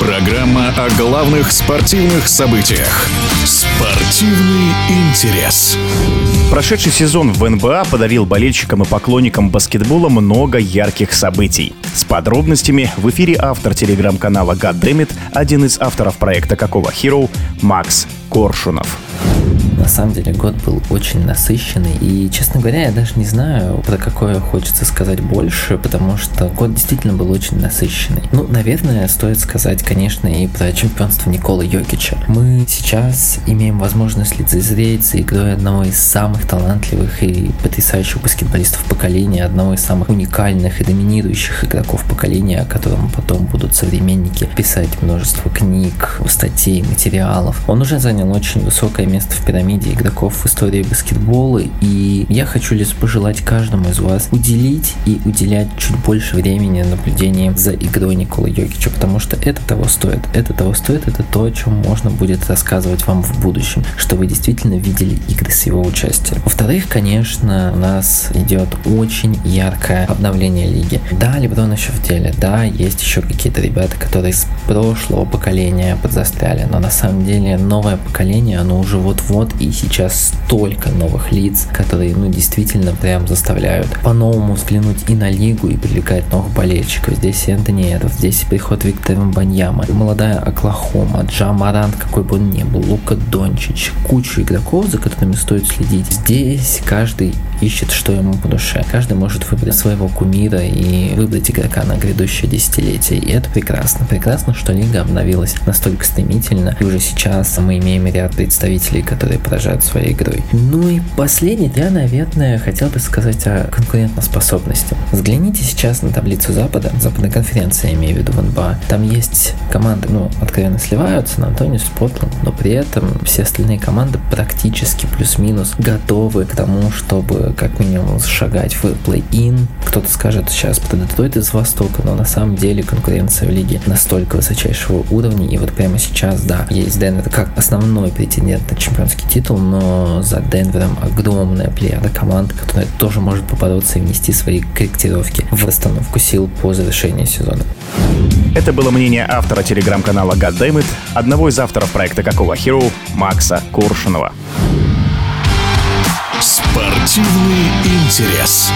Программа о главных спортивных событиях. Спортивный интерес. Прошедший сезон в НБА подарил болельщикам и поклонникам баскетбола много ярких событий. С подробностями в эфире автор телеграм-канала Goddammit, один из авторов проекта «Какого Hero» Макс Коршунов. На самом деле год был очень насыщенный, и, честно говоря, я даже не знаю, про какое хочется сказать больше, потому что год действительно был очень насыщенный. Ну, наверное, стоит сказать, конечно, и про чемпионство Николы Йокича. Мы сейчас имеем возможность лицезреть за игрой одного из самых талантливых и потрясающих баскетболистов поколения, одного из самых уникальных и доминирующих игроков поколения, о котором потом будут современники писать множество книг, статей, материалов. Он уже занял очень высокое место в пирамиде игроков в истории баскетбола, и я хочу лишь пожелать каждому из вас уделить и уделять чуть больше времени наблюдением за игрой Никола Йокича, потому что это того стоит. Это того стоит, это то, о чем можно будет рассказывать вам в будущем, что вы действительно видели игры с его участием. Во-вторых, конечно, у нас идет очень яркое обновление лиги. Да, Леброн еще в деле, да, есть еще какие-то ребята, которые с прошлого поколения подзастряли, но на самом деле новое поколение, оно уже вот-вот и сейчас столько новых лиц, которые, ну, действительно прям заставляют по-новому взглянуть и на лигу, и привлекать новых болельщиков. Здесь Энтони Эдвард, здесь приход Виктора Баньяма, молодая Оклахома, Джа Марант, какой бы он ни был, Лука Дончич, кучу игроков, за которыми стоит следить. Здесь каждый ищет, что ему по душе. Каждый может выбрать своего кумира и выбрать игрока на грядущее десятилетие. И это прекрасно. Прекрасно, что лига обновилась настолько стремительно. И уже сейчас мы имеем ряд представителей, которые поражают своей игрой. Ну и последний, я, наверное, хотел бы сказать о конкурентоспособности. Взгляните сейчас на таблицу Запада, Западной конференции, я имею в виду в НБА. Там есть команды, ну, откровенно сливаются на Антониус, Портланд, но при этом все остальные команды практически плюс-минус готовы к тому, чтобы как минимум шагать в плей-ин. Кто-то скажет сейчас про Детройт из Востока, но на самом деле конкуренция в лиге настолько высочайшего уровня, и вот прямо сейчас, да, есть Денвер как основной претендент на чемпионский титул, но за Денвером огромная плеяда команд, которая тоже может побороться и внести свои корректировки в расстановку сил по завершении сезона. Это было мнение автора телеграм-канала Goddammit, одного из авторов проекта «Какого Hero» Макса Куршинова. Спортивный интерес.